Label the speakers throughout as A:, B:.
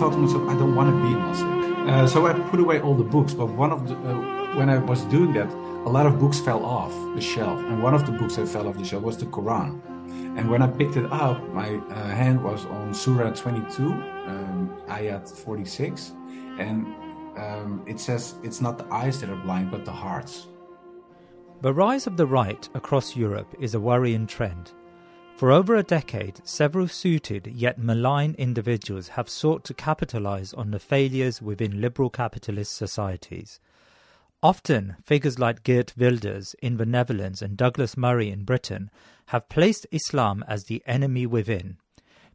A: Thought to myself, I don't want to be a Muslim. Uh, so I put away all the books. But one of the, uh, when I was doing that, a lot of books fell off the shelf. And one of the books that fell off the shelf was the Quran. And when I picked it up, my uh, hand was on Surah 22, um, Ayat 46. And um, it says, it's not the eyes that are blind, but the hearts.
B: The rise of the right across Europe is a worrying trend. For over a decade, several suited yet malign individuals have sought to capitalize on the failures within liberal capitalist societies. Often, figures like Geert Wilders in the Netherlands and Douglas Murray in Britain have placed Islam as the enemy within,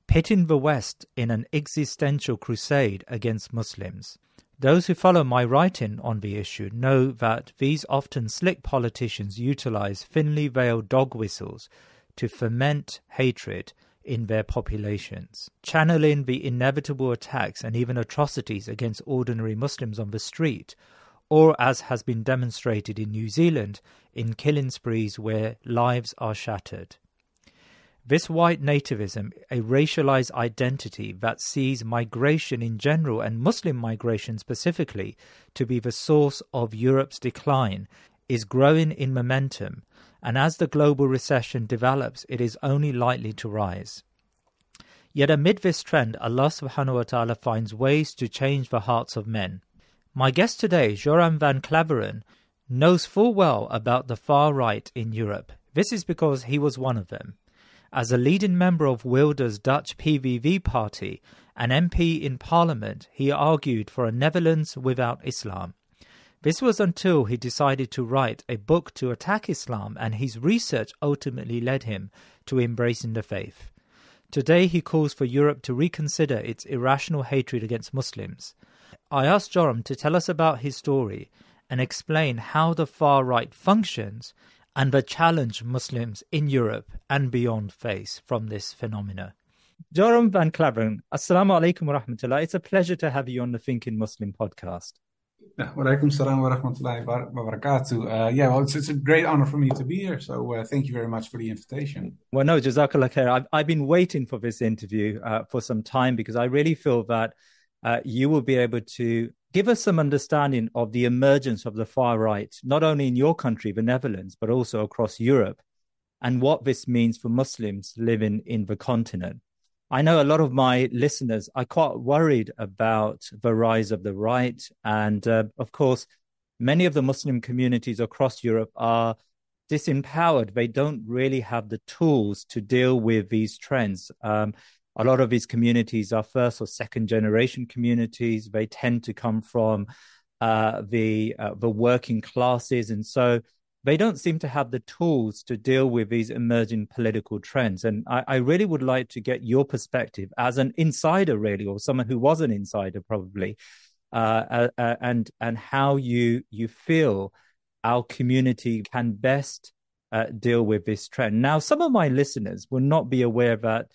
B: pitting the West in an existential crusade against Muslims. Those who follow my writing on the issue know that these often slick politicians utilize thinly veiled dog whistles to foment hatred in their populations, channeling the inevitable attacks and even atrocities against ordinary Muslims on the street, or as has been demonstrated in New Zealand, in killing sprees where lives are shattered. This white nativism, a racialized identity that sees migration in general and Muslim migration specifically to be the source of Europe's decline, is growing in momentum and as the global recession develops, it is only likely to rise. Yet amid this trend, Allah subhanahu wa ta'ala finds ways to change the hearts of men. My guest today, Joram van Klaveren, knows full well about the far right in Europe. This is because he was one of them. As a leading member of Wilders' Dutch PVV party, an MP in Parliament, he argued for a Netherlands without Islam. This was until he decided to write a book to attack Islam, and his research ultimately led him to embracing the faith. Today, he calls for Europe to reconsider its irrational hatred against Muslims. I asked Joram to tell us about his story and explain how the far right functions and the challenge Muslims in Europe and beyond face from this phenomena. Joram van Klaveren, Assalamu alaikum wa rahmatullah. It's a pleasure to have you on the Thinking Muslim podcast.
A: Yeah, Walaikum salam wa rahmatullahi wa barakatuh. Uh, yeah, well, it's, it's a great honor for me to be here. So uh, thank you very much for the invitation.
B: Well, no, Jazakallah khair. I've, I've been waiting for this interview uh, for some time because I really feel that uh, you will be able to give us some understanding of the emergence of the far right, not only in your country, the Netherlands, but also across Europe, and what this means for Muslims living in the continent. I know a lot of my listeners are quite worried about the rise of the right. And uh, of course, many of the Muslim communities across Europe are disempowered. They don't really have the tools to deal with these trends. Um, a lot of these communities are first or second generation communities. They tend to come from uh, the uh, the working classes, and so they don't seem to have the tools to deal with these emerging political trends. And I, I, really would like to get your perspective as an insider, really, or someone who was an insider, probably, uh, uh, and and how you you feel our community can best uh, deal with this trend. Now, some of my listeners will not be aware that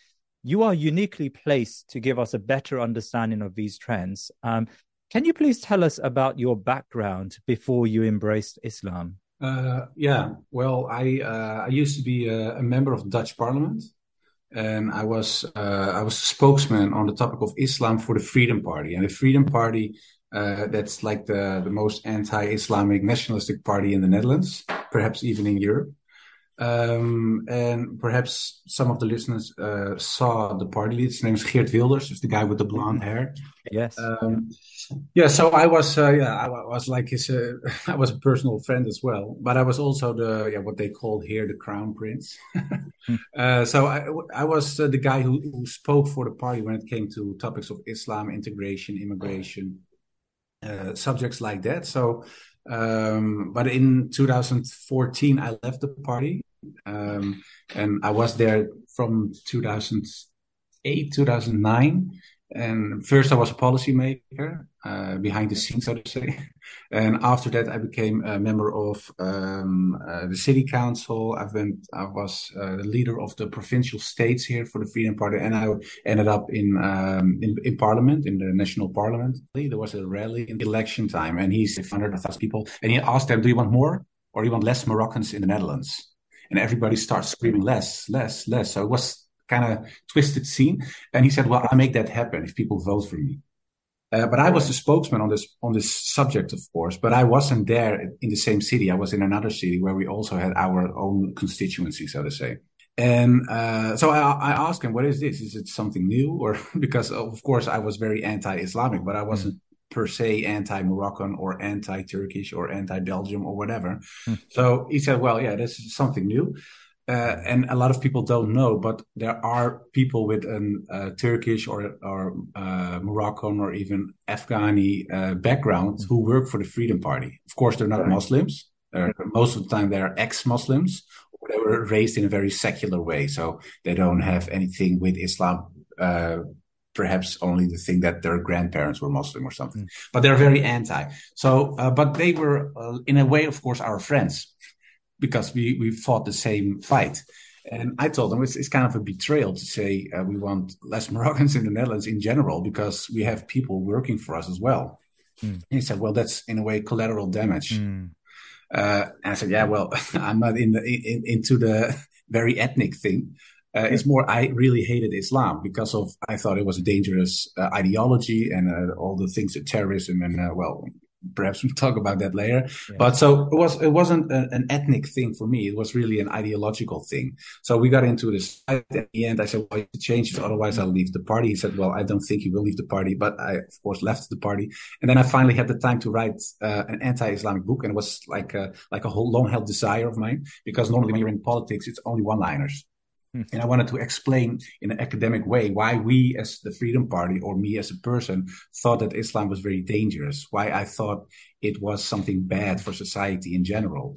B: you are uniquely placed to give us a better understanding of these trends. Um, can you please tell us about your background before you embraced Islam?
A: Uh, yeah, well, I uh, I used to be a, a, member of the Dutch Parliament, and I was uh, I was a spokesman on the topic of Islam for the Freedom Party, and the Freedom Party uh, that's like the the most anti-Islamic nationalistic party in the Netherlands, perhaps even in Europe. Um, and perhaps some of the listeners uh, saw the party lead. His name is Geert Wilders, is the guy with the blonde hair.
B: Yes.
A: Um, yeah. So I was, uh, yeah, I was like his, uh, I was a personal friend as well, but I was also the, yeah, what they call here the crown prince. Hmm. Uh, so I, I was uh, the guy who, who spoke for the party when it came to topics of Islam, integration, immigration, uh, subjects like that. So, um, but in 2014, I left the party um, and I was there from 2008, 2009. And first, I was a policymaker uh, behind the scenes, so to say. And after that, I became a member of um, uh, the city council. I went, I was uh, the leader of the provincial states here for the Freedom Party, and I ended up in um, in, in, Parliament, in the national parliament. There was a rally in election time, and he's 100,000 people, and he asked them, "Do you want more or do you want less Moroccans in the Netherlands?" And everybody starts screaming less, less, less. So it was kind of twisted scene. And he said, "Well, I make that happen if people vote for me." Uh, but I was the spokesman on this on this subject, of course. But I wasn't there in the same city. I was in another city where we also had our own constituency, so to say. And uh, so I, I, asked him, "What is this? Is it something new?" Or because of course I was very anti-Islamic, but I wasn't mm per se anti-Moroccan or anti-Turkish or anti-Belgium or whatever. Hmm. So he said, well, yeah, this is something new. Uh, and a lot of people don't know, but there are people with a uh, Turkish or or uh, Moroccan or even Afghani uh, background hmm. who work for the Freedom Party. Of course, they're not right. Muslims. most of the time, they're ex-Muslims. They were raised in a very secular way, so they don't have anything with Islam uh, perhaps only the thing that their grandparents were Muslim or something. Mm. But they're very anti. So, uh, but they were, uh, in a way, of course, our friends because we, we fought the same fight. And I told them it's, it's kind of a betrayal to say uh, we want less Moroccans in the Netherlands in general because we have people working for us as well. Mm. And he said, well, that's in a way collateral damage. Mm. Uh, and I said, yeah, well, I'm not in the, in, into the very ethnic thing. Uh, it's more I really hated Islam because of I thought it was a dangerous uh, ideology and uh, all the things that terrorism and uh, well perhaps we'll talk about that later. Yeah. But so it was it wasn't a, an ethnic thing for me. It was really an ideological thing. So we got into this at the end. I said, "Well, to change this, otherwise I'll leave the party." He said, "Well, I don't think you will leave the party," but I of course left the party. And then I finally had the time to write uh, an anti-Islamic book, and it was like a, like a whole long-held desire of mine because normally when you're in politics, it's only one-liners. Hmm. And I wanted to explain in an academic way why we, as the Freedom Party, or me as a person, thought that Islam was very dangerous. Why I thought it was something bad for society in general.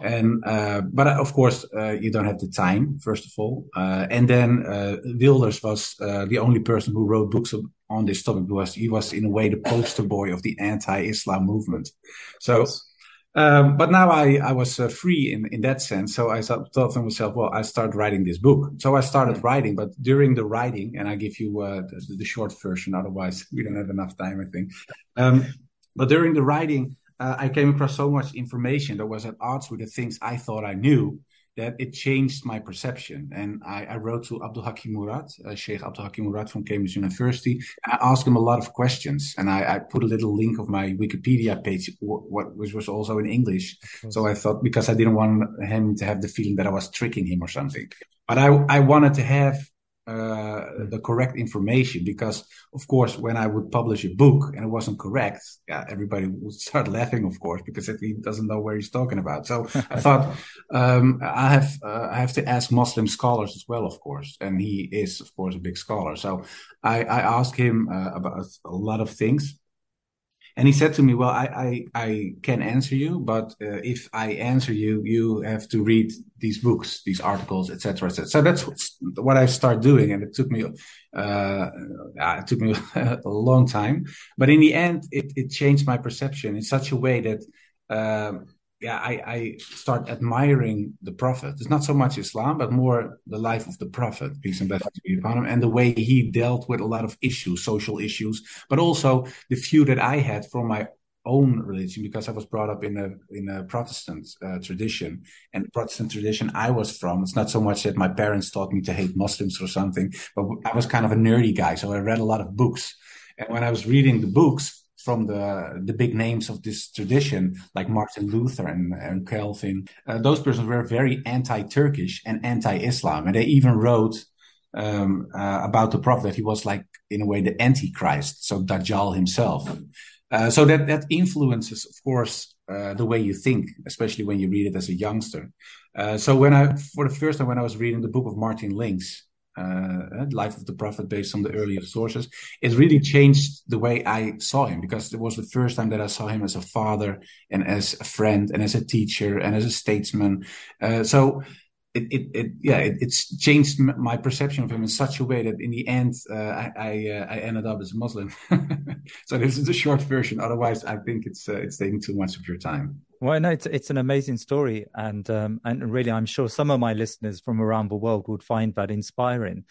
A: And uh, but uh, of course, uh, you don't have the time, first of all. Uh, and then uh, Wilders was uh, the only person who wrote books on this topic. Because he was in a way the poster boy of the anti-Islam movement. So. Yes um, but now I, I was uh, free in, in that sense. So I thought to myself, well, I start writing this book. So I started mm-hmm. writing, but during the writing, and I give you uh, the, the, short version, otherwise we don't have enough time, I think. Um, but during the writing, uh, I came across so much information that was at odds with the things I thought I knew that it changed my perception. And I, I wrote to Abdul Hakim Murad, uh, Sheikh Abdul Hakim Murad from Cambridge University. I asked him a lot of questions, and I, I put a little link of my Wikipedia page, what, which was also in English. So I thought because I didn't want him to have the feeling that I was tricking him or something, but I I wanted to have uh, the correct information because of course when i would publish a book and it wasn't correct yeah, everybody would start laughing of course because he doesn't know where he's talking about. So i thought um, i have uh, i have to ask muslim scholars as well of course and he is of course a big scholar. So i, I asked him uh, about a lot of things And he said to me, "Well, I I, I can answer you, but uh, if I answer you, you have to read these books, these articles, etc., etc." So that's what I started doing, and it took me uh, it took me a long time, but in the end, it it changed my perception in such a way that. Um, yeah, I, I start admiring the Prophet. It's not so much Islam, but more the life of the Prophet, peace and blessings be upon him, and the way he dealt with a lot of issues, social issues, but also the view that I had from my own religion because I was brought up in a in a Protestant uh, tradition, and Protestant tradition I was from. It's not so much that my parents taught me to hate Muslims or something, but I was kind of a nerdy guy, so I read a lot of books. And when I was reading the books, from the the big names of this tradition, like Martin Luther and, and Calvin. Uh, those persons were very anti-Turkish and anti-Islam, and they even wrote um, uh, about the Prophet that he was like in a way the Antichrist, so Dajjal himself. Uh, so that that influences, of course, uh, the way you think, especially when you read it as a youngster. Uh, so when I, for the first time, when I was reading the book of Martin Lings, uh, life of the prophet based on the earlier sources. It really changed the way i saw him because it was the first time that i saw him as a father and as a friend and as a teacher and as a statesman. Uh, so it, it, it, yeah it, it's changed my perception of him in such a way that in the end uh, I I, uh, I, ended up as a Muslim. so this is the short version. Otherwise, I think it's uh, it's taking too much of your time.
B: Well, no, it's it's an amazing story, and um, and really, I'm sure some of my listeners from around the world would find that inspiring.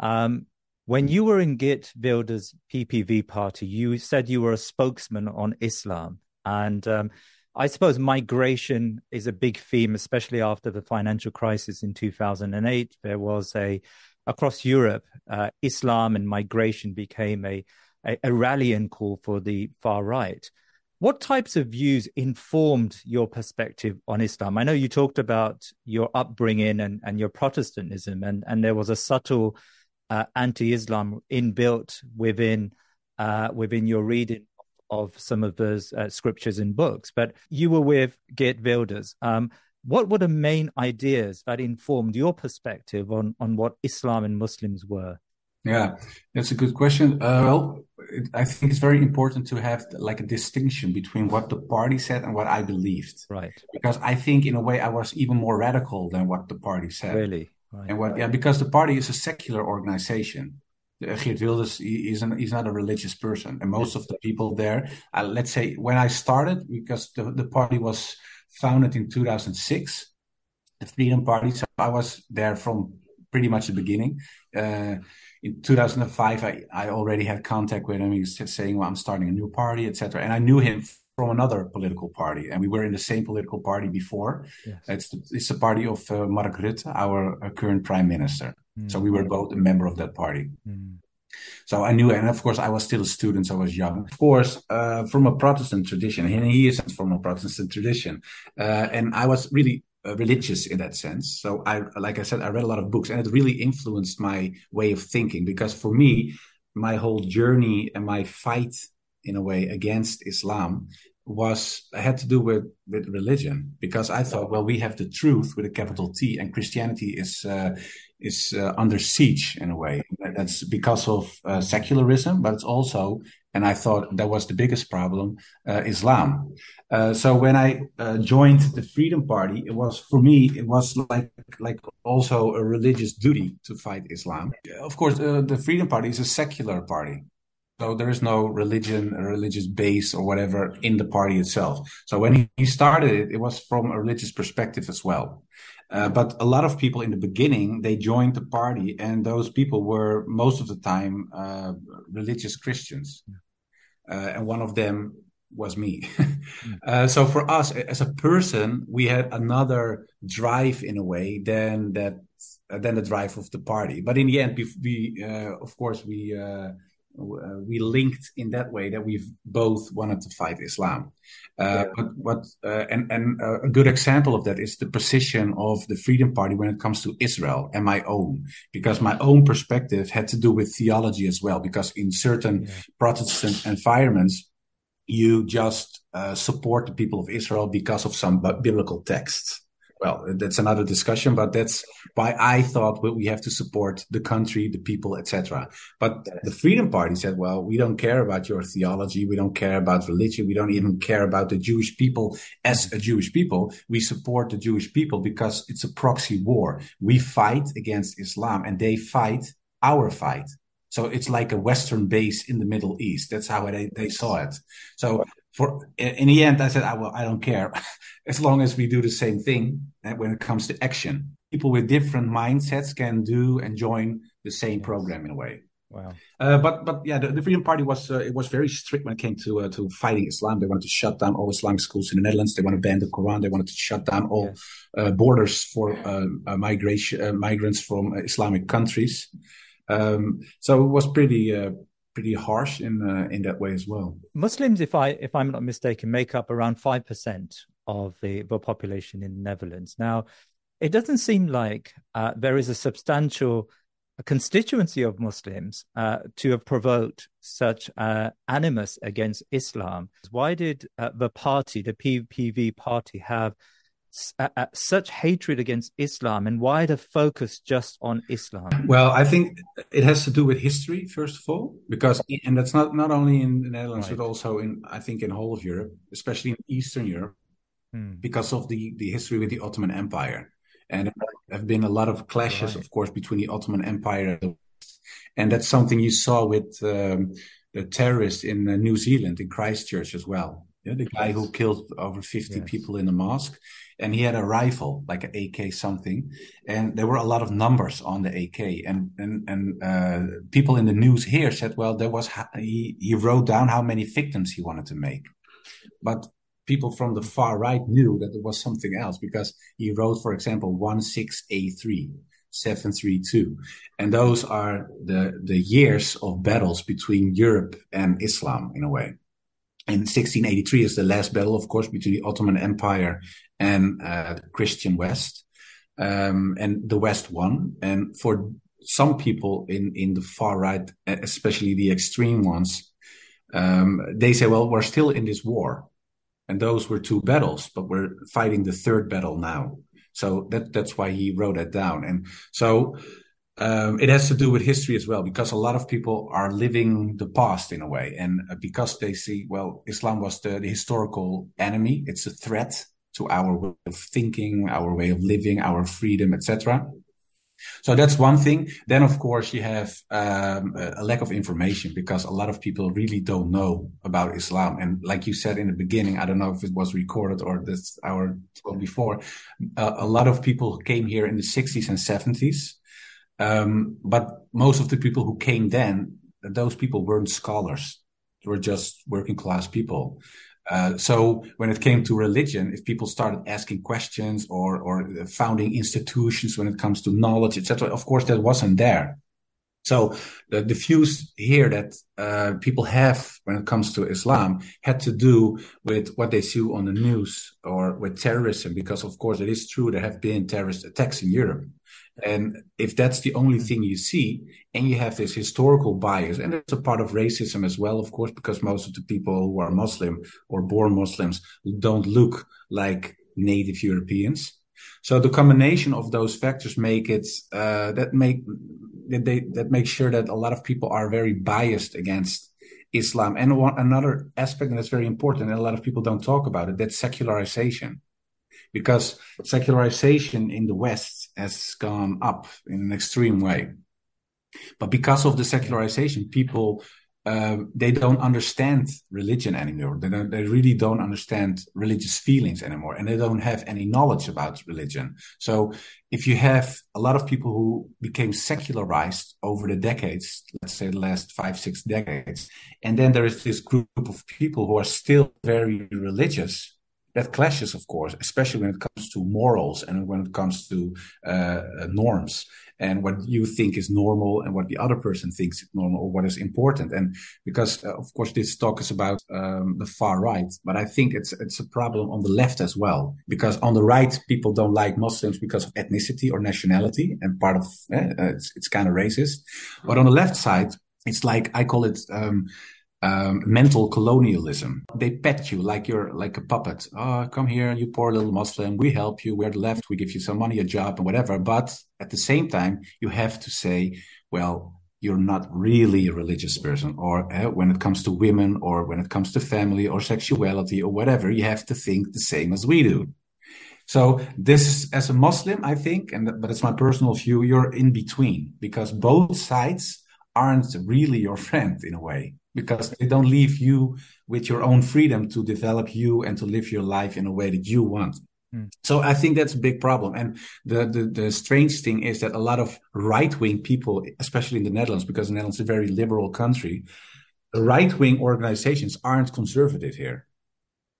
B: Um, when you were in Geert Wilders' PVV party, you said you were a spokesman on Islam, and um, I suppose migration is a big theme, especially after the financial crisis in 2008. There was a across Europe, uh, Islam and migration became a, a, a rallying call for the far right. What types of views informed your perspective on Islam? I know you talked about your upbringing and, and your Protestantism, and, and there was a subtle uh, anti-Islam inbuilt within uh, within your reading of some of those uh, scriptures and books. But you were with Geert Wilders. Um, what were the main ideas that informed your perspective on on what Islam and Muslims were?
A: Yeah, that's a good question. Uh, well, it, I think it's very important to have like a distinction between what the party said and what I believed.
B: Right.
A: Because I think in a way I was even more radical than what the party said.
B: Really.
A: Right. And what? Yeah, because the party is a secular organization. Geert Wilders he's, an, he's not a religious person, and most of the people there, uh, let's say, when I started, because the, the party was founded in 2006, the Freedom Party. So I was there from pretty much the beginning. Uh, in 2005, I, I already had contact with him. He was saying, "Well, I'm starting a new party, etc." And I knew him from another political party, and we were in the same political party before. Yes. It's the, it's the party of uh, Mark Rutte, our uh, current prime minister. Mm. So we were both a member of that party. Mm. So I knew, and of course, I was still a student, so I was young. Of course, uh, from a Protestant tradition, and he isn't from a Protestant tradition, uh, and I was really uh, religious in that sense. So I, like I said, I read a lot of books, and it really influenced my way of thinking. Because for me, my whole journey and my fight, in a way, against Islam was had to do with with religion. Because I thought, well, we have the truth with a capital T, and Christianity is uh, is uh, under siege in a way. That's because of uh, secularism, but it's also and I thought that was the biggest problem, uh, Islam. Uh, so when I uh, joined the Freedom Party, it was for me it was like like also a religious duty to fight Islam. Of course, uh, the Freedom Party is a secular party. So there is no religion, religious base or whatever in the party itself. So when he started it, it was from a religious perspective as well. Uh, but a lot of people in the beginning they joined the party, and those people were most of the time uh, religious Christians, uh, and one of them was me. Uh, so for us as a person, we had another drive in a way than that than the drive of the party. But in the end, we, we uh, of course we uh, we linked in that way that we've both wanted to fight Islam. Uh, yeah. But what uh, and and uh, a good example of that is the position of the Freedom Party when it comes to Israel and my own, because my own perspective had to do with theology as well. Because in certain yeah. Protestant environments, you just uh, support the people of Israel because of some biblical texts. Well, that's another discussion, but that's why I thought well, we have to support the country, the people, etc. But the Freedom Party said, well, we don't care about your theology, we don't care about religion, we don't even care about the Jewish people as a Jewish people. We support the Jewish people because it's a proxy war. We fight against Islam, and they fight our fight. So it's like a Western base in the Middle East. That's how they, they saw it. So for in the end, I said, I, well, I don't care as long as we do the same thing uh, when it comes to action. People with different mindsets can do and join the same program in a way.
B: Wow.
A: Uh, but but yeah, the, the, Freedom Party was uh, it was very strict when it came to uh, to fighting Islam. They wanted to shut down all Islamic schools in the Netherlands. They wanted to ban the Quran. They wanted to shut down all yes. Uh, borders for uh, migration migrants from Islamic countries. Um, so it was pretty uh, pretty harsh in uh, in that way as well.
B: Muslims, if I if I'm not mistaken, make up around five percent of the, the population in the Netherlands. Now, it doesn't seem like uh, there is a substantial constituency of Muslims uh, to have provoked such uh, animus against Islam. Why did uh, the party, the PVV party, have uh, such hatred against Islam and why the focus just on Islam?
A: Well, I think it has to do with history, first of all, because, and that's not, not only in the Netherlands, right. but also in, I think, in whole of Europe, especially in Eastern Europe, hmm. because of the, the history with the Ottoman Empire. And there have been a lot of clashes, right. of course, between the Ottoman Empire and that's something you saw with um, the terrorists in uh, New Zealand, in Christchurch as well. Yeah, the guy who killed over 50 yes. people in a mosque and he had a rifle, like an AK something, and there were a lot of numbers on the AK, and and and uh, people in the news here said, well, there was he he wrote down how many victims he wanted to make, but people from the far right knew that there was something else because he wrote, for example, one six A three. 732 and those are the the years of battles between Europe and Islam in a way in 1683 is the last battle, of course, between the Ottoman Empire and uh, Christian West. Um, and the West won. And for some people in, in the far right, especially the extreme ones, um, they say, well, we're still in this war. And those were two battles, but we're fighting the third battle now. So that, that's why he wrote it down. And so, um, it has to do with history as well, because a lot of people are living the past in a way, and uh, because they see, well, Islam was the, the historical enemy; it's a threat to our way of thinking, our way of living, our freedom, etc. So that's one thing. Then, of course, you have um, a lack of information because a lot of people really don't know about Islam. And like you said in the beginning, I don't know if it was recorded or this our before, uh, a lot of people came here in the 60s and 70s um, but most of the people who came then, those people weren't scholars; they were just working class people. Uh, so when it came to religion, if people started asking questions or or founding institutions when it comes to knowledge, etc., of course that wasn't there. So the, the views here that uh, people have when it comes to Islam had to do with what they see on the news or with terrorism, because of course it is true there have been terrorist attacks in Europe. And if that's the only thing you see, and you have this historical bias, and it's a part of racism as well, of course, because most of the people who are Muslim or born Muslims don't look like native Europeans. So the combination of those factors make it uh, that make that they that make sure that a lot of people are very biased against Islam. And one, another aspect, that's very important, and a lot of people don't talk about it, that's secularization because secularization in the West has gone up in an extreme way. But because of the secularization, people um, they don't understand religion anymore. They they really don't understand religious feelings anymore, and they don't have any knowledge about religion. So, if you have a lot of people who became secularized over the decades, let's say the last five, six decades, and then there is this group of people who are still very religious, that clashes, of course, especially when it comes to morals and when it comes to uh, norms and what you think is normal and what the other person thinks is normal or what is important. And because, uh, of course, this talk is about um, the far right, but I think it's it's a problem on the left as well. Because on the right, people don't like Muslims because of ethnicity or nationality, and part of uh, it's, it's kind of racist. But on the left side, it's like I call it. Um, um, mental colonialism. They pet you like you're like a puppet. Oh, come here, you poor little Muslim. We help you. We're the left. We give you some money, a job, and whatever. But at the same time, you have to say, well, you're not really a religious person. Or uh, when it comes to women, or when it comes to family, or sexuality, or whatever, you have to think the same as we do. So this is, as a Muslim, I think, and but it's my personal view, you're in between because both sides aren't really your friend in a way because they don't leave you with your own freedom to develop you and to live your life in a way that you want. Mm. So I think that's a big problem. And the, the, the strange thing is that a lot of right wing people, especially in the Netherlands, because the Netherlands is a very liberal country, right wing organizations aren't conservative here.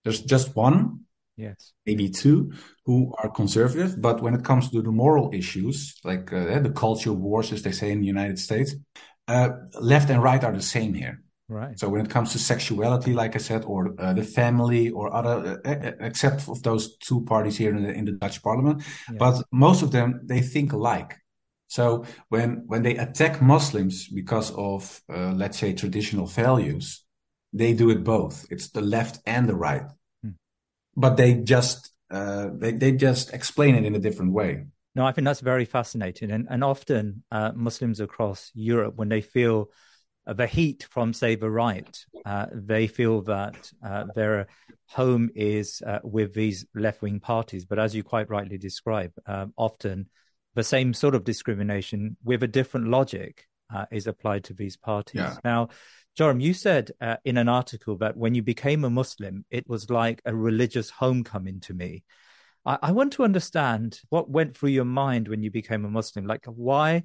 A: There's just one,
B: yes,
A: maybe two, who are conservative. But when it comes to the moral issues, like uh, the culture wars, as they say in the United States, uh, left and right are the same here.
B: Right.
A: So when it comes to sexuality, like I said, or uh, the family, or other, uh, uh except of those two parties here in the in the Dutch Parliament, yeah. but most of them they think alike. So when when they attack Muslims because of uh, let's say traditional values, they do it both. It's the left and the right, hmm. but they just uh, they they just explain it in a different way.
B: No, I think that's very fascinating, and and often uh, Muslims across Europe when they feel the heat from, say, the right. Uh, they feel that uh, their home is uh, with these left wing parties. But as you quite rightly describe, um, often the same sort of discrimination with a different logic uh, is applied to these parties.
A: Yeah.
B: Now, Joram, you said uh, in an article that when you became a Muslim, it was like a religious homecoming to me. I, I want to understand what went through your mind when you became a Muslim. Like, why,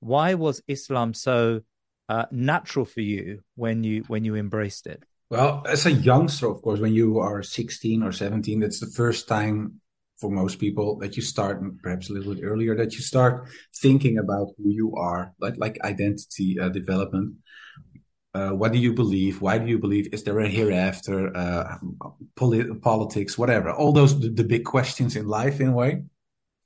B: why was Islam so uh, natural for you when you when you embraced it?
A: Well, as a youngster, of course, when you are 16 or 17, that's the first time for most people that you start, perhaps a little bit earlier, that you start thinking about who you are, like like identity uh, development. Uh, what do you believe? Why do you believe? Is there a hereafter? Uh, polit- politics, whatever. All those the, the big questions in life, in a way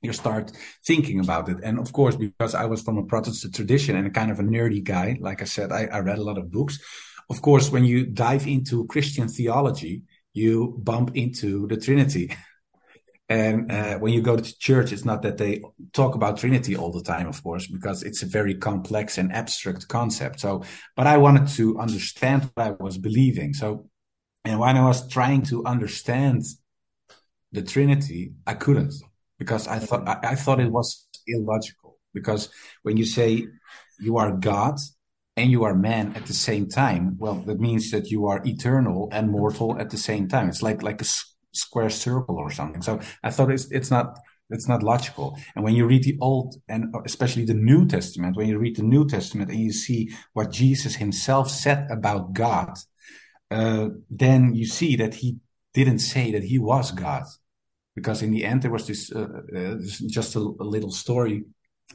A: you start thinking about it. And of course, because I was from a Protestant tradition and a kind of a nerdy guy, like I said, I, I read a lot of books. Of course, when you dive into Christian theology, you bump into the Trinity. And uh, when you go to church, it's not that they talk about Trinity all the time, of course, because it's a very complex and abstract concept. So, but I wanted to understand what I was believing. So, and when I was trying to understand the Trinity, I couldn't because I thought I, I thought it was illogical. Because when you say you are God and you are man at the same time, well, that means that you are eternal and mortal at the same time. It's like like a s- square circle or something. So I thought it's it's not it's not logical. And when you read the Old and especially the New Testament, when you read the New Testament and you see what Jesus himself said about God, uh, then you see that he didn't say that he was God because in the end there was this, uh, uh, just a, a, little story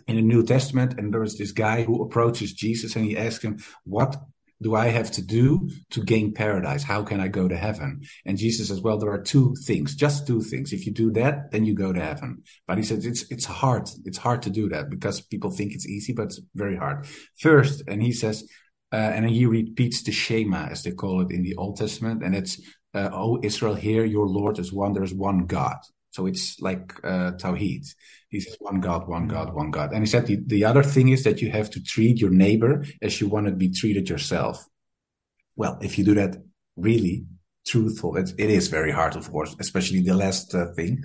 A: in the New Testament, and there was this guy who approaches Jesus and he asks him, "What do I have to do to gain paradise? How can I go to heaven?" And Jesus says, "Well, there are two things, just two things. If you do that, then you go to heaven." But he says it's it's hard. It's hard to do that because people think it's easy, but it's very hard. First, and he says. Uh, and he repeats the Shema, as they call it in the Old Testament, and it's uh, "O Israel, hear your Lord is one. There is one God." So it's like uh, Tawheed. He says one God, one God, one God. And he said the, the other thing is that you have to treat your neighbor as you want to be treated yourself. Well, if you do that really truthful, it, it is very hard, of course, especially the last uh, thing.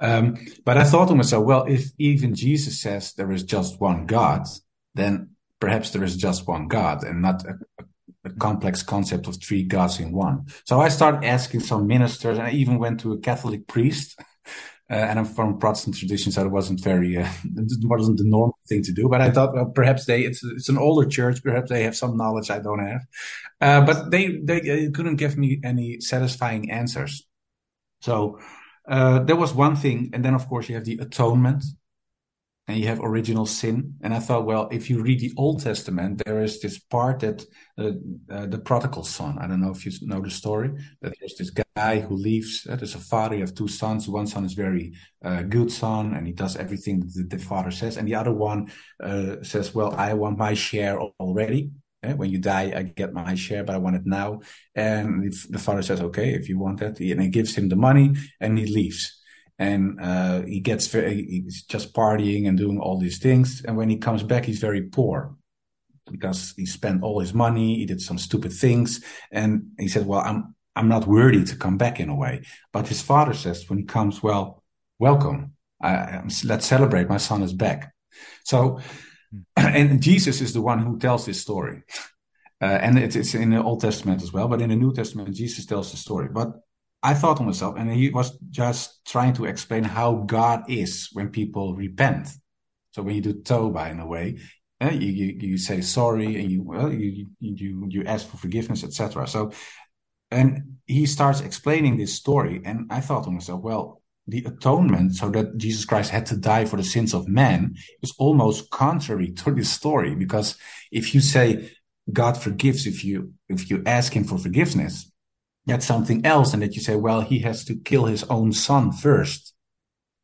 A: Um, but I thought to myself, well, if even Jesus says there is just one God, then perhaps there is just one God and not a, a complex concept of three gods in one. So I started asking some ministers, and I even went to a Catholic priest. Uh, and I'm from Protestant tradition, so it wasn't very, uh, it wasn't the normal thing to do. But I thought, well, perhaps they, it's, it's an older church, perhaps they have some knowledge I don't have. Uh, but they, they uh, couldn't give me any satisfying answers. So, uh, there was one thing. And then, of course, you have the atonement and you have original sin. And I thought, well, if you read the Old Testament, there is this part that uh, uh, the prodigal son. I don't know if you know the story. That there's this guy who leaves. Uh, there's a father. You have two sons. One son is very uh, good son, and he does everything that the father says. And the other one uh, says, "Well, I want my share already." when you die, I get my share, but I want it now. And the father says, okay, if you want that, and he gives him the money and he leaves. And uh, he gets very, he's just partying and doing all these things. And when he comes back, he's very poor because he spent all his money. He did some stupid things. And he said, well, I'm, I'm not worthy to come back in a way. But his father says when he comes, well, welcome. I, let's celebrate. My son is back. So, and Jesus is the one who tells this story. Uh, and it, it's in the Old Testament as well, but in the New Testament, Jesus tells the story. But I thought to myself, and he was just trying to explain how God is when people repent. So when you do tawbah in a way, uh, you, you, you say sorry and you well you you you ask for forgiveness, etc. So, and he starts explaining this story, and I thought to myself, well, the atonement, so that Jesus Christ had to die for the sins of man, is almost contrary to this story. Because if you say God forgives if you if you ask Him for forgiveness, that's something else, and that you say, well, He has to kill His own Son first.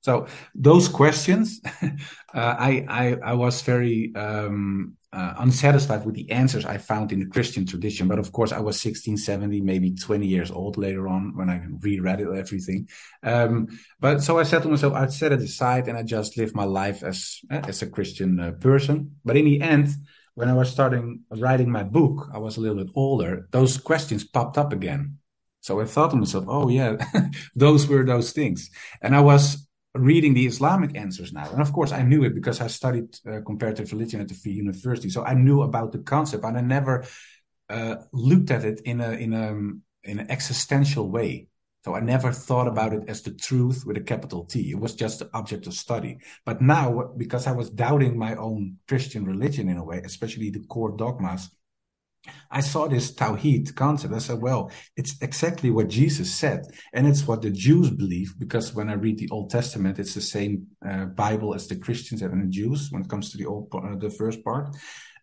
A: So those questions, uh, I, I, I was very um, uh, unsatisfied with the answers I found in the Christian tradition. But of course, I was 16, 17, maybe 20 years old later on when I reread it, everything. Um, but so I said to myself, I'd set it aside and I just live my life as, as a Christian uh, person. But in the end, when I was starting writing my book, I was a little bit older, those questions popped up again. So I thought to myself, oh yeah, those were those things. And I was reading the Islamic answers now. And of course, I knew it because I studied uh, comparative religion at the Free University. So I knew about the concept, but I never uh, looked at it in a in a in an existential way. So I never thought about it as the truth with a capital T. It was just the object of study. But now, because I was doubting my own Christian religion in a way, especially the core dogmas, I saw this Tawhid concept. I said, well, it's exactly what Jesus said. And it's what the Jews believe, because when I read the Old Testament, it's the same uh, Bible as the Christians have, and the Jews when it comes to the old, uh, the first part.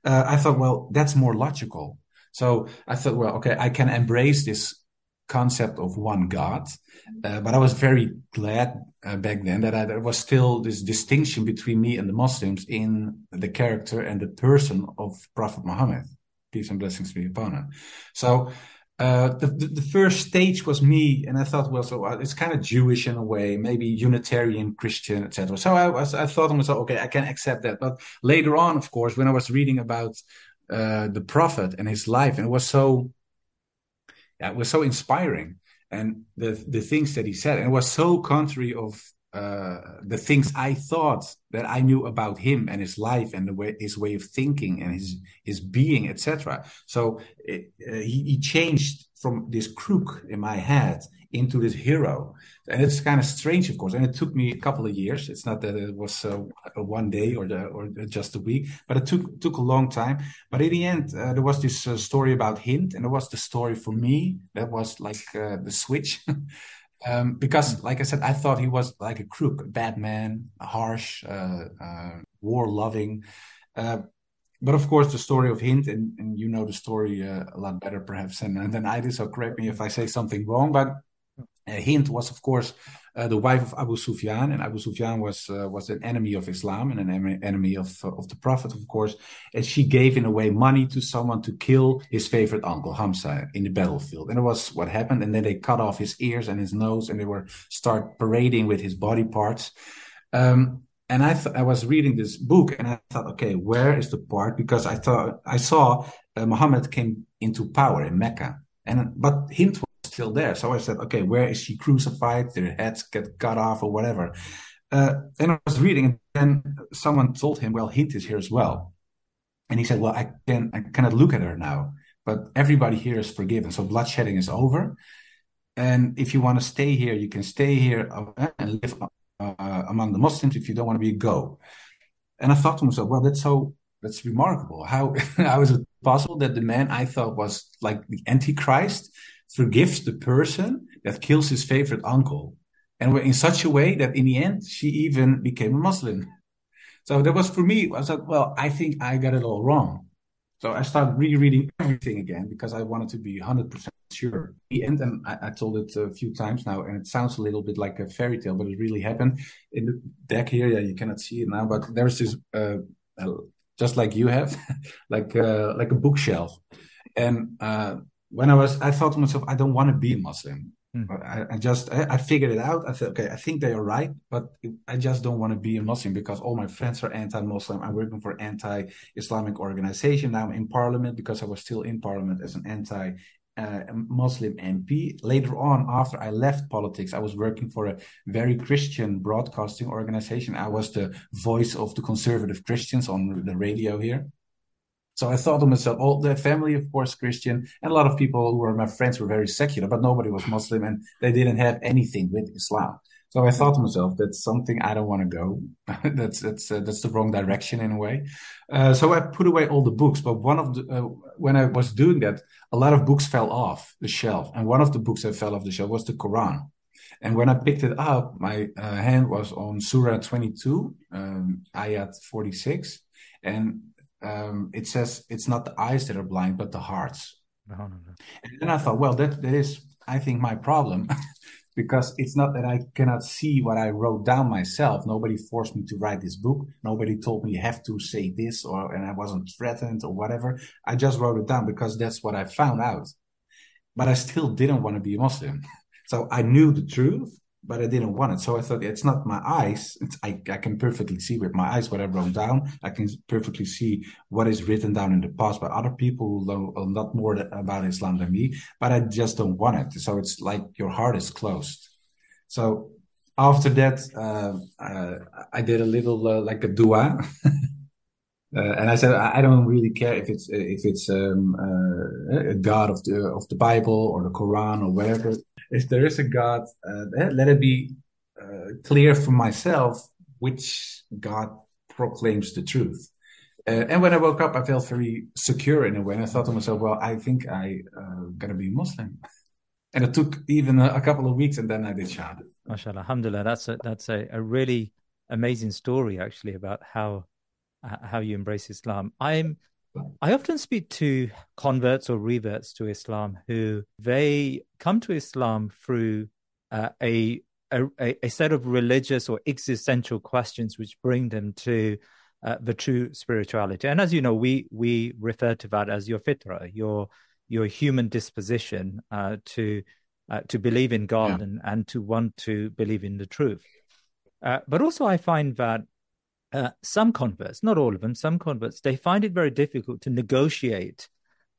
A: Uh, I thought, well, that's more logical. So I thought, well, okay, I can embrace this concept of one God. Uh, but I was very glad uh, back then that I, there was still this distinction between me and the Muslims in the character and the person of Prophet Muhammad peace and blessings be upon him. So uh, the, the, the first stage was me, and I thought, well, so uh, it's kind of Jewish in a way, maybe Unitarian Christian, etc. So I was, I thought to myself, okay, I can accept that. But later on, of course, when I was reading about uh, the prophet and his life, and it was so, yeah, it was so inspiring, and the the things that he said, and it was so contrary of uh, the things I thought that I knew about him and his life and the way his way of thinking and his his being, etc. So uh, he, he, changed from this crook in my head into this hero, and it's kind of strange, of course. And it took me a couple of years. It's not that it was uh, one day or the, or just a week, but it took took a long time. But in the end, uh, there was this uh, story about Hind, and it was the story for me that was like the switch. Um, because, like I said, I thought he was like a crook, a bad man, harsh, uh, uh, war loving. Uh, but of course, the story of Hind, and, and you know the story uh, a lot better perhaps than, than I do, so correct me if I say something wrong. But uh, Hind was, of course, uh, the wife of Abu Sufyan, and Abu Sufyan was uh, was an enemy of Islam and an enemy of uh, of the Prophet, of course. And she gave in a way money to someone to kill his favorite uncle Hamza in the battlefield, and it was what happened. And then they cut off his ears and his nose, and they were start parading with his body parts. Um, and I th- I was reading this book, and I thought, okay, where is the part? Because I thought I saw uh, Muhammad came into power in Mecca, and but Hind still there. So I said, okay, where is she crucified? Their heads get cut off or whatever. Uh, and I was reading, and then someone told him, well, Hind is here as well. And he said, well, I can I cannot look at her now, but everybody here is forgiven. So bloodshedding is over. And if you want to stay here, you can stay here uh, and live uh, among the Muslims. If you don't want to be, go. And I thought to myself, well, that's so that's remarkable. How how is it possible that the man I thought was like the Antichrist forgives the person that kills his favorite uncle. And in such a way that in the end, she even became a Muslim. So that was for me, I was like, well, I think I got it all wrong. So I started rereading everything again because I wanted to be 100% sure. The end, and I, I, told it a few times now, and it sounds a little bit like a fairy tale, but it really happened. In the deck here, yeah, you cannot see it now, but there's this uh, just like you have, like uh, like a bookshelf. And uh, when I was, I thought to myself, I don't want to be a Muslim. Mm. I, I, just I, I, figured it out. I said, okay, I think they are right, but I just don't want to be a Muslim because all my friends are anti-Muslim. I'm working for anti-Islamic organization now in Parliament because I was still in Parliament as an anti uh, Muslim MP. Later on, after I left politics, I was working for a very Christian broadcasting organization. I was the voice of the conservative Christians on the radio here. So I thought to myself, oh, the family, of course, Christian, and a lot of people who were my friends were very secular, but nobody was Muslim and they didn't have anything with Islam. So I thought to myself, that's something I don't want to go. that's that's uh, that's the wrong direction in a way. Uh, so I put away all the books. But one of the uh, when I was doing that, a lot of books fell off the shelf, and one of the books that fell off the shelf was the Quran. And when I picked it up, my uh, hand was on Surah 22, um, ayat 46, and um, it says it's not the eyes that are blind, but the hearts. No, no, no. And then I thought, well, that that is, I think, my problem. because it's not that I cannot see what I wrote down myself. Nobody forced me to write this book. Nobody told me you have to say this or, and I wasn't threatened or whatever. I just wrote it down because that's what I found out. But I still didn't want to be a Muslim. So I knew the truth, but I didn't want it. So I thought it's not my eyes. It's, I, I can perfectly see with my eyes what I wrote down. I can perfectly see what is written down in the past by other people who know a lot more about Islam than me, but I just don't want it. So it's like your heart is closed. So after that, uh, uh, I did a little uh, like a dua. Uh, and I said, I don't really care if it's if it's um, uh, a God of the of the Bible or the Quran or whatever if there is a God, uh, let it be uh, clear for myself which God proclaims the truth. Uh, and when I woke up, I felt very secure in a way. And I thought to myself, well, I think I uh, gonna be Muslim. and it took even a, a, couple of weeks, and then I did Shahada.
B: MashaAllah, Alhamdulillah. That's a that's a, a really amazing story, actually, about how how you embrace Islam. I'm I often speak to converts or reverts to Islam who they come to Islam through uh, a, a, a set of religious or existential questions which bring them to uh, the true spirituality. And as you know, we we refer to that as your fitra, your your human disposition uh, to uh, to believe in God yeah. and and to want to believe in the truth. Uh, but also, I find that uh, some converts, not all of them, some converts, they find it very difficult to negotiate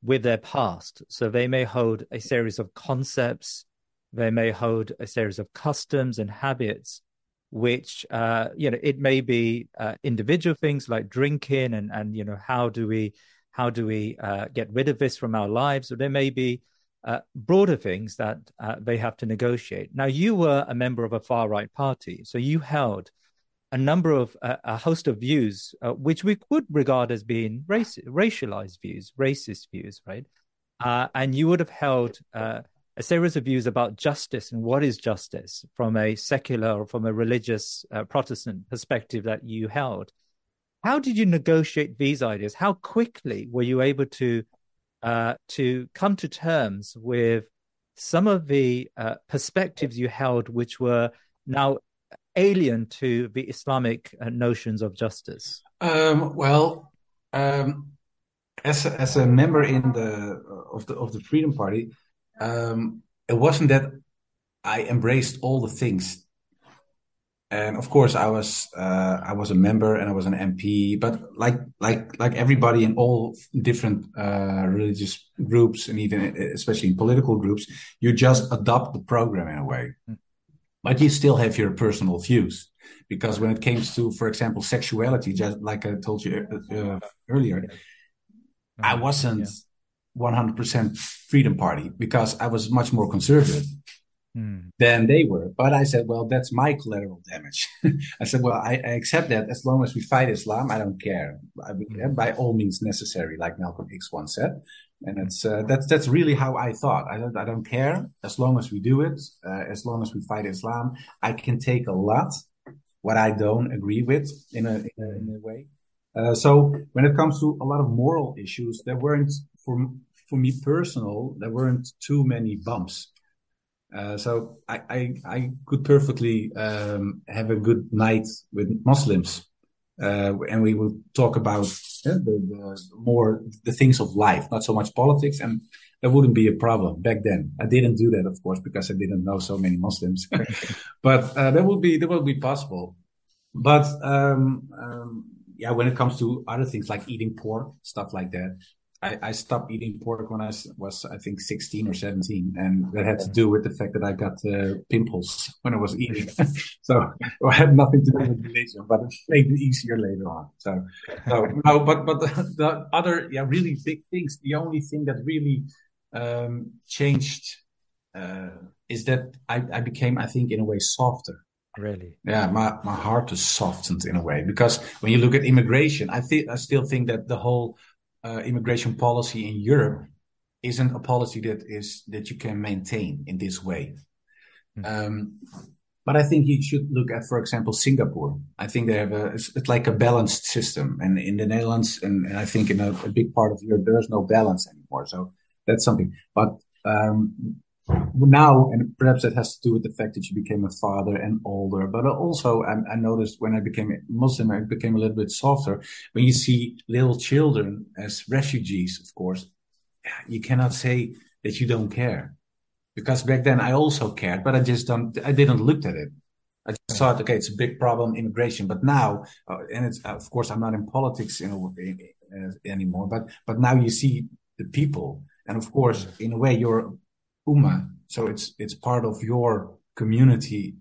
B: with their past. So they may hold a series of concepts, they may hold a series of customs and habits, which, uh, you know, it may be uh, individual things like drinking and, and, you know, how do we, how do we uh, get rid of this from our lives? Or there may be uh, broader things that uh, they have to negotiate. Now, you were a member of a far right party, so you held a number of uh, a host of views uh, which we could regard as being racialized views, racist views, right? Uh, and you would have held uh, a series of views about justice and what is justice from a secular or from a religious uh, Protestant perspective that you held. How did you negotiate these ideas? How quickly were you able to uh, to come to terms with some of the perspectives you held, which were now alien to the Islamic uh, notions of justice?
A: Um, well, um, as a, as a member in the of the of the Freedom Party, um, it wasn't that I embraced all the things. And of course, I was uh, I was a member and I was an MP. But like like like everybody in all different uh, religious groups and even especially in political groups, you just adopt the program in a way. Mm but you still have your personal views because when it comes to for example sexuality just like i told you uh, uh earlier i mm-hmm. wasn't yeah. 100% freedom party because i was much more conservative hmm. than they were but i said well that's my collateral damage i said well I, I, accept that as long as we fight islam i don't care I, hmm. by all means necessary like malcolm x once said and it's uh, that's that's really how I thought. I don't I don't care as long as we do it, uh, as long as we fight Islam. I can take a lot what I don't agree with in a in a, in a way. Uh, so when it comes to a lot of moral issues, there weren't for for me personal, there weren't too many bumps. Uh, so I, I, I could perfectly um, have a good night with Muslims uh, and we will talk about uh, the, the, more the things of life, not so much politics, and that wouldn't be a problem back then. I didn't do that, of course, because I didn't know so many Muslims, but uh, that would be that would be possible. But um, um, yeah, when it comes to other things like eating pork, stuff like that, I, I, stopped eating pork when I was, I think, 16 or 17. And that had to do with the fact that I got uh, pimples when I was eating. so it had nothing to do with religion, but it made it easier later on. So, so no, but, but the, the, other, yeah, really big things, the only thing that really um, changed uh, is that I, I became, I think, in a way, softer.
B: Really?
A: Yeah, my, my heart is softened in a way because when you look at immigration, I think I still think that the whole uh, immigration policy in Europe isn't a policy that is that you can maintain in this way. Mm-hmm. Um, but I think you should look at, for example, Singapore. I think they have a it's, it's like a balanced system, and in the Netherlands, and, and I think in a, a, big part of Europe, there is no balance anymore. So that's something. But um, now, and perhaps that has to do with the fact that you became a father and older, but also I, I, noticed when I became a Muslim, I became a little bit softer. When you see little children as refugees, of course, you cannot say that you don't care. Because back then I also cared, but I just don't, I didn't look at it. I just thought, okay, it's a big problem, immigration. But now, uh, and it's, of course, I'm not in politics in a, uh, anymore, but, but now you see the people. And of course, in a way, you're ummah. So it's it's part of your community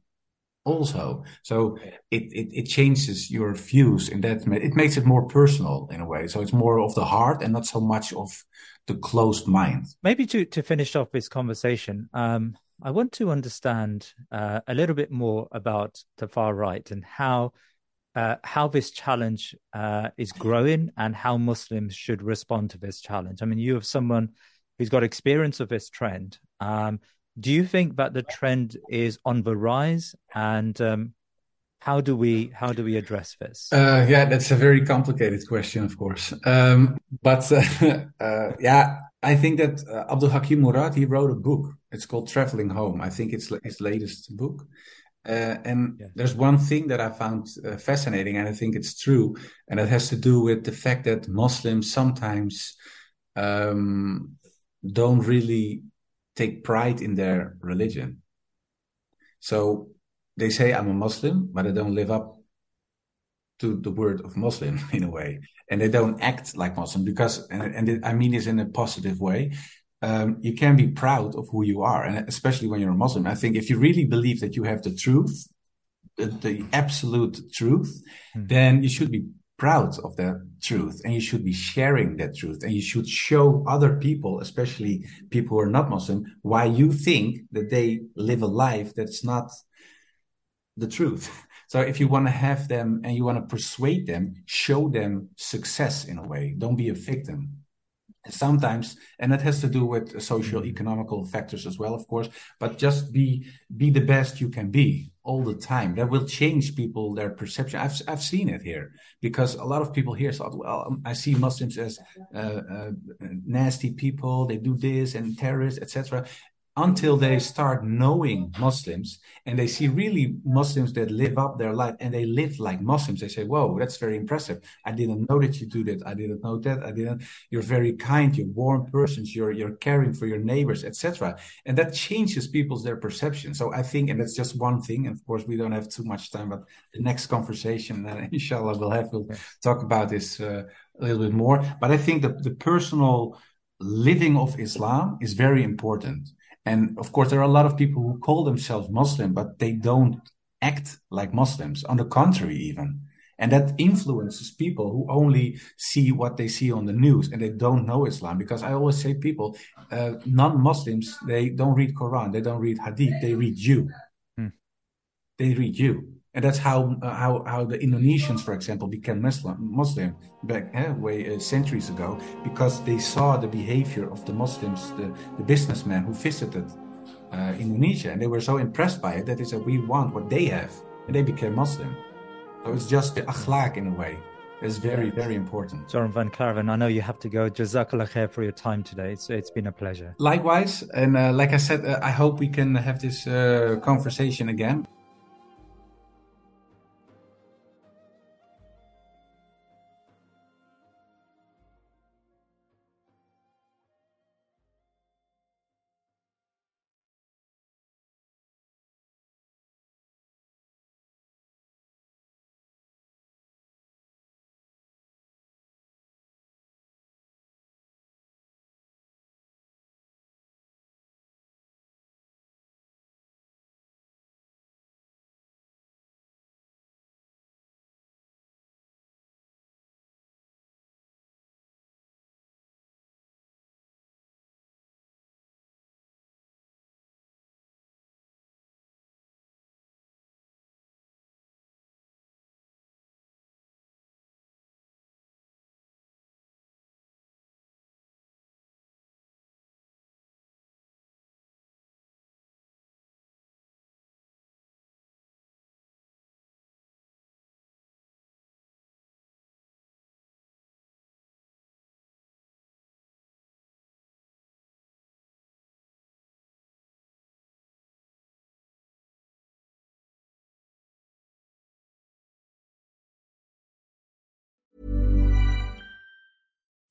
A: also. So it, it, it changes your views in that it makes it more personal in a way. So it's more of the heart and not so much of the closed mind.
B: Maybe to to finish off this conversation, um, I want to understand uh, a little bit more about the far right and how. Uh, how this challenge uh, is growing and how Muslims should respond to this challenge. I mean, you have someone who's got experience of this trend. Um, do you think that the trend is on the rise, and um, how do we how do we address this?
A: Uh, yeah, that's a very complicated question, of course. Um, but uh, uh, yeah, I think that uh, Abdul Hakim Murad he wrote a book. It's called Traveling Home. I think it's his latest book. Uh, and yes. there's one thing that I found uh, fascinating, and I think it's true, and it has to do with the fact that Muslims sometimes um, don't really take pride in their religion. So they say, I'm a Muslim, but I don't live up to the word of Muslim in a way. And they don't act like Muslim because, and, and I mean this in a positive way. Um, you can be proud of who you are. And especially when you're a Muslim, I think if you really believe that you have the truth, the, the absolute truth, mm. then you should be proud of that truth and you should be sharing that truth and you should show other people especially people who are not muslim why you think that they live a life that's not the truth. So if you want to have them and you want to persuade them show them success in a way. Don't be a victim. Sometimes and that has to do with social economical factors as well of course but just be be the best you can be all the time. That will change people their perception. I've I've seen it here because a lot of people here thought, well, I see Muslims as uh, uh, nasty people. They do this and terrorists, etc until they start knowing Muslims and they see really Muslims that live up their life and they live like Muslims. They say, Whoa, that's very impressive. I didn't know that you do that. I didn't know that. I didn't. You're very kind. You're warm persons. You're, you're caring for your neighbors, etc. And that changes people's their perception. So I think, and that's just one thing. And of course, we don't have too much time, but the next conversation, that inshallah, we'll have, we'll talk about this uh, a little bit more. But I think that the personal living of Islam is very important and of course, there are a lot of people who call themselves Muslim, but they don't act like Muslims. On the contrary, even. And that influences people who only see what they see on the news and they don't know Islam. Because I always say people, uh, non-Muslims, they don't read Quran, they don't read Hadith, they read you. Hmm. They read you and that's how uh, how how the Indonesians, for example, became Muslim Muslim back eh, way uh, centuries ago because they saw the behavior of the Muslims, the, the businessmen who visited uh, Indonesia, and they were so impressed by it that they said, "We want what they have," and they became Muslim. So it's just the akhlaq in a way. Is very very important.
B: Joram van Klaveren, I know you have to go. Jazakallah khair for your time today. It's it's been a pleasure.
A: Likewise, and uh, like I said, uh, I hope we can have this uh, conversation again.